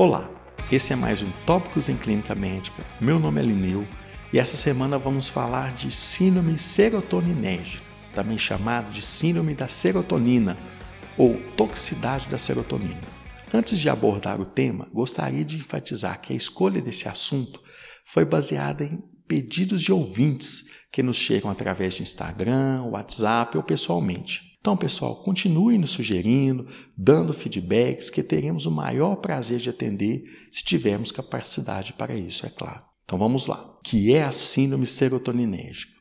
Olá, esse é mais um Tópicos em Clínica Médica. Meu nome é Lineu e essa semana vamos falar de síndrome serotoninérgica, também chamado de síndrome da serotonina ou toxicidade da serotonina. Antes de abordar o tema, gostaria de enfatizar que a escolha desse assunto foi baseada em pedidos de ouvintes que nos chegam através de Instagram, WhatsApp ou pessoalmente. Então, pessoal, continue nos sugerindo, dando feedbacks, que teremos o maior prazer de atender se tivermos capacidade para isso, é claro. Então vamos lá. O que é a síndrome serotoninérgica?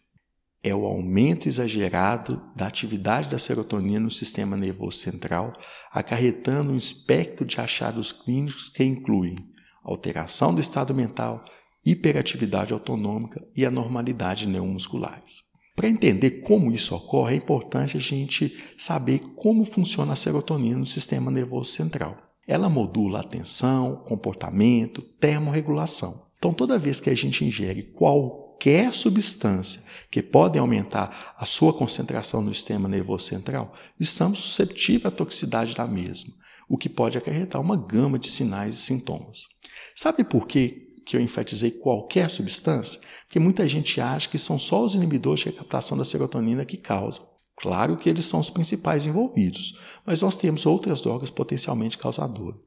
É o aumento exagerado da atividade da serotonina no sistema nervoso central, acarretando um espectro de achados clínicos que incluem alteração do estado mental, hiperatividade autonômica e anormalidade neuromusculares. Para entender como isso ocorre, é importante a gente saber como funciona a serotonina no sistema nervoso central. Ela modula a atenção, comportamento, termorregulação. Então, toda vez que a gente ingere qualquer substância que pode aumentar a sua concentração no sistema nervoso central, estamos susceptíveis à toxicidade da mesma, o que pode acarretar uma gama de sinais e sintomas. Sabe por quê? Que eu enfatizei qualquer substância, porque muita gente acha que são só os inibidores de recaptação da serotonina que causam. Claro que eles são os principais envolvidos, mas nós temos outras drogas potencialmente causadoras.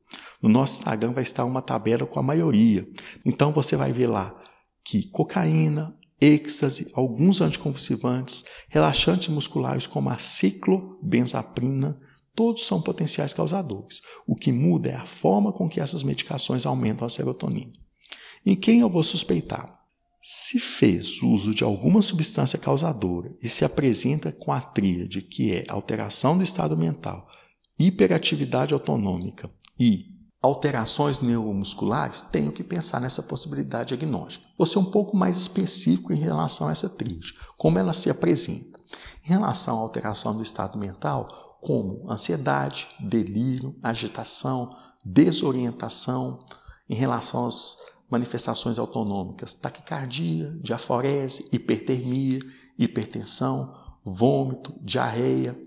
No nosso Instagram vai estar uma tabela com a maioria. Então você vai ver lá que cocaína, êxtase, alguns anticonvulsivantes, relaxantes musculares como a ciclobenzaprina, todos são potenciais causadores. O que muda é a forma com que essas medicações aumentam a serotonina. Em quem eu vou suspeitar? Se fez uso de alguma substância causadora e se apresenta com a tríade que é alteração do estado mental, hiperatividade autonômica e alterações neuromusculares, tenho que pensar nessa possibilidade diagnóstica. Vou ser um pouco mais específico em relação a essa tríade, como ela se apresenta. Em relação à alteração do estado mental, como ansiedade, delírio, agitação, desorientação, em relação às manifestações autonômicas, taquicardia, diaforese, hipertermia, hipertensão, vômito, diarreia,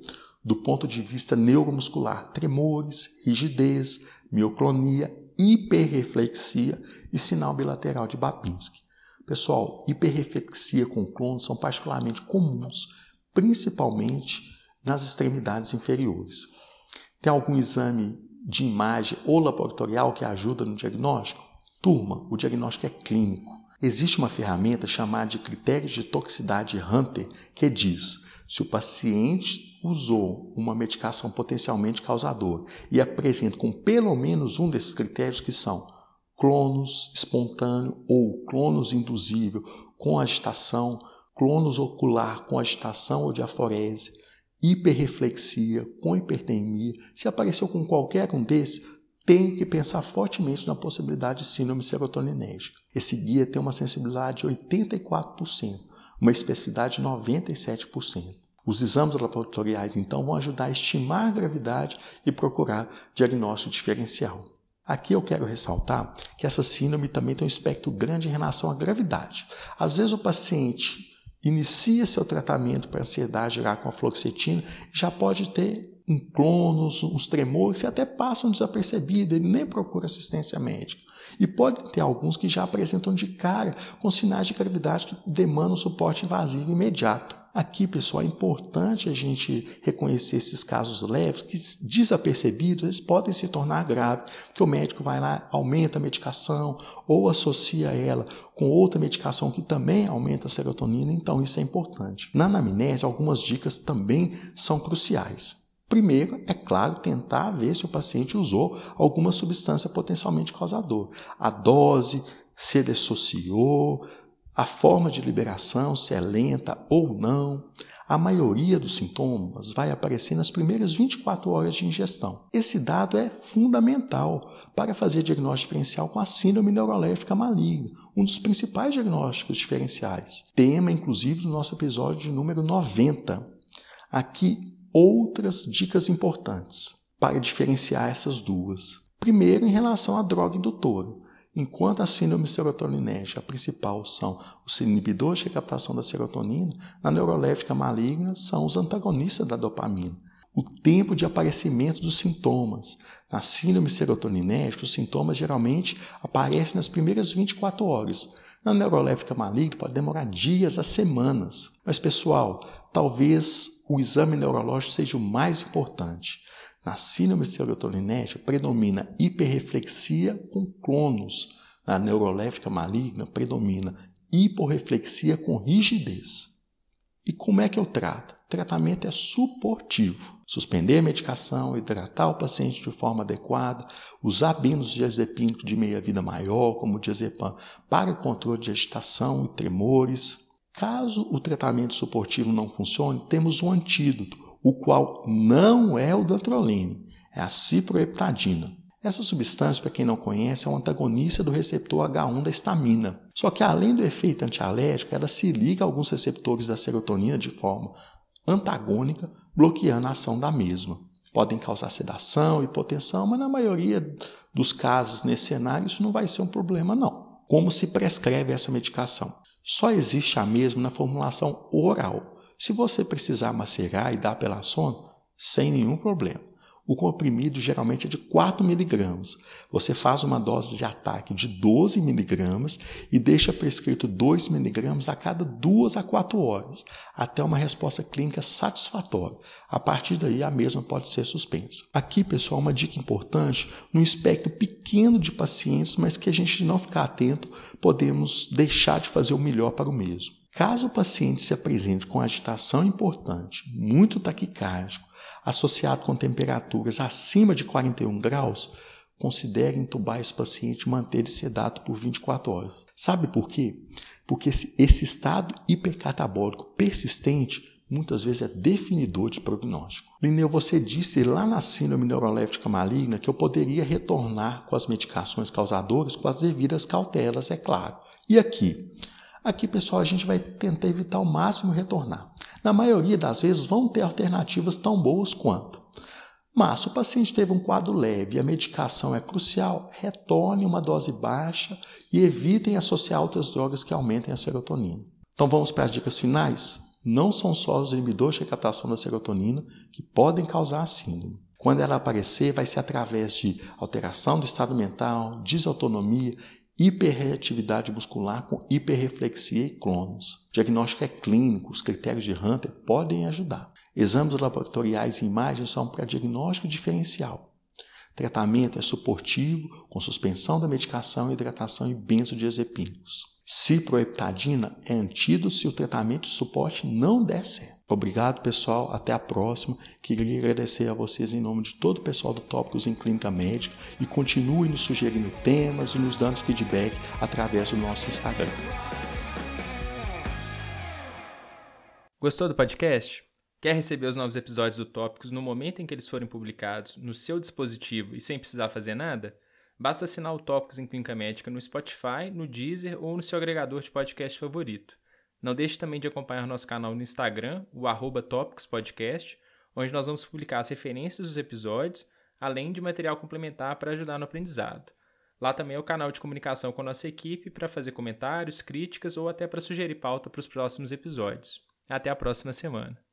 do ponto de vista neuromuscular, tremores, rigidez, mioclonia, hiperreflexia e sinal bilateral de Babinski. Pessoal, hiperreflexia com clono são particularmente comuns, principalmente nas extremidades inferiores. Tem algum exame de imagem ou laboratorial que ajuda no diagnóstico? Turma, o diagnóstico é clínico. Existe uma ferramenta chamada de critérios de toxicidade Hunter que diz se o paciente usou uma medicação potencialmente causadora e apresenta com pelo menos um desses critérios que são clonos espontâneo ou clonos induzível com agitação, clonos ocular com agitação ou diaforese, hiperreflexia com hipertermia, se apareceu com qualquer um desses, tenho que pensar fortemente na possibilidade de síndrome serotoninérgica. Esse guia tem uma sensibilidade de 84%, uma especificidade de 97%. Os exames laboratoriais, então, vão ajudar a estimar a gravidade e procurar diagnóstico diferencial. Aqui eu quero ressaltar que essa síndrome também tem um espectro grande em relação à gravidade. Às vezes o paciente inicia seu tratamento para ansiedade já com a fluoxetina, já pode ter clonos, uns tremores que até passam desapercebidos, ele nem procura assistência médica. E pode ter alguns que já apresentam de cara com sinais de gravidade que demandam suporte invasivo imediato. Aqui, pessoal, é importante a gente reconhecer esses casos leves que, desapercebidos, eles podem se tornar graves, porque o médico vai lá, aumenta a medicação ou associa ela com outra medicação que também aumenta a serotonina, então isso é importante. Na anamnese, algumas dicas também são cruciais. Primeiro, é claro, tentar ver se o paciente usou alguma substância potencialmente causadora. A dose, se dissociou, a forma de liberação, se é lenta ou não. A maioria dos sintomas vai aparecer nas primeiras 24 horas de ingestão. Esse dado é fundamental para fazer diagnóstico diferencial com a síndrome neuroléptica maligna, um dos principais diagnósticos diferenciais. Tema, inclusive, do nosso episódio de número 90. Aqui outras dicas importantes para diferenciar essas duas. Primeiro, em relação à droga indutora. Enquanto a síndrome serotoninérgica principal são os inibidores de captação da serotonina, na neuroléptica maligna são os antagonistas da dopamina. o tempo de aparecimento dos sintomas. Na síndrome serotoninérgica, os sintomas geralmente aparecem nas primeiras 24 horas. Na neuroléptica maligna pode demorar dias a semanas. Mas, pessoal, talvez o exame neurológico seja o mais importante. Na síndrome serotoninérgica predomina hiperreflexia com clonos. Na neuroléptica maligna predomina hiporreflexia com rigidez. E como é que eu trato? O tratamento é suportivo. Suspender a medicação, hidratar o paciente de forma adequada, usar benzodiazepínicos de meia-vida maior, como o diazepam, para o controle de agitação e tremores. Caso o tratamento suportivo não funcione, temos um antídoto, o qual não é o dantrolene, é a ciproheptadina. Essa substância, para quem não conhece, é um antagonista do receptor H1 da estamina. Só que além do efeito antialérgico, ela se liga a alguns receptores da serotonina de forma antagônica, bloqueando a ação da mesma. Podem causar sedação, hipotensão, mas na maioria dos casos nesse cenário isso não vai ser um problema não. Como se prescreve essa medicação? Só existe a mesma na formulação oral. Se você precisar macerar e dar pela sono, sem nenhum problema. O comprimido geralmente é de 4 miligramas. Você faz uma dose de ataque de 12 miligramas e deixa prescrito 2 miligramas a cada 2 a 4 horas, até uma resposta clínica satisfatória. A partir daí, a mesma pode ser suspensa. Aqui, pessoal, uma dica importante: num espectro pequeno de pacientes, mas que a gente não ficar atento, podemos deixar de fazer o melhor para o mesmo. Caso o paciente se apresente com agitação importante, muito taquicárdico, associado com temperaturas acima de 41 graus, considere entubar esse paciente e manter ele sedado por 24 horas. Sabe por quê? Porque esse estado hipercatabólico persistente muitas vezes é definidor de prognóstico. Lineu, você disse lá na síndrome neuroléptica maligna que eu poderia retornar com as medicações causadoras com as devidas cautelas, é claro. E aqui? Aqui, pessoal, a gente vai tentar evitar ao máximo retornar. Na maioria das vezes, vão ter alternativas tão boas quanto. Mas se o paciente teve um quadro leve e a medicação é crucial, retorne uma dose baixa e evitem associar outras drogas que aumentem a serotonina. Então vamos para as dicas finais? Não são só os inibidores de recaptação da serotonina que podem causar a síndrome. Quando ela aparecer, vai ser através de alteração do estado mental, desautonomia hiperreatividade muscular com hiperreflexia e clonos. O diagnóstico é clínico, os critérios de Hunter podem ajudar. Exames laboratoriais e imagens são para diagnóstico diferencial. Tratamento é suportivo, com suspensão da medicação, hidratação e benzodiazepínicos. Ciproheptadina é antídoto se o tratamento de suporte não der certo. Obrigado, pessoal. Até a próxima. Queria agradecer a vocês em nome de todo o pessoal do Tópicos em Clínica Médica e continue nos sugerindo temas e nos dando feedback através do nosso Instagram. Gostou do podcast? Quer receber os novos episódios do Tópicos no momento em que eles forem publicados no seu dispositivo e sem precisar fazer nada? Basta assinar o Tópicos em Clínica Médica no Spotify, no Deezer ou no seu agregador de podcast favorito. Não deixe também de acompanhar nosso canal no Instagram, o arroba Podcast, onde nós vamos publicar as referências dos episódios, além de material complementar para ajudar no aprendizado. Lá também é o canal de comunicação com a nossa equipe para fazer comentários, críticas ou até para sugerir pauta para os próximos episódios. Até a próxima semana.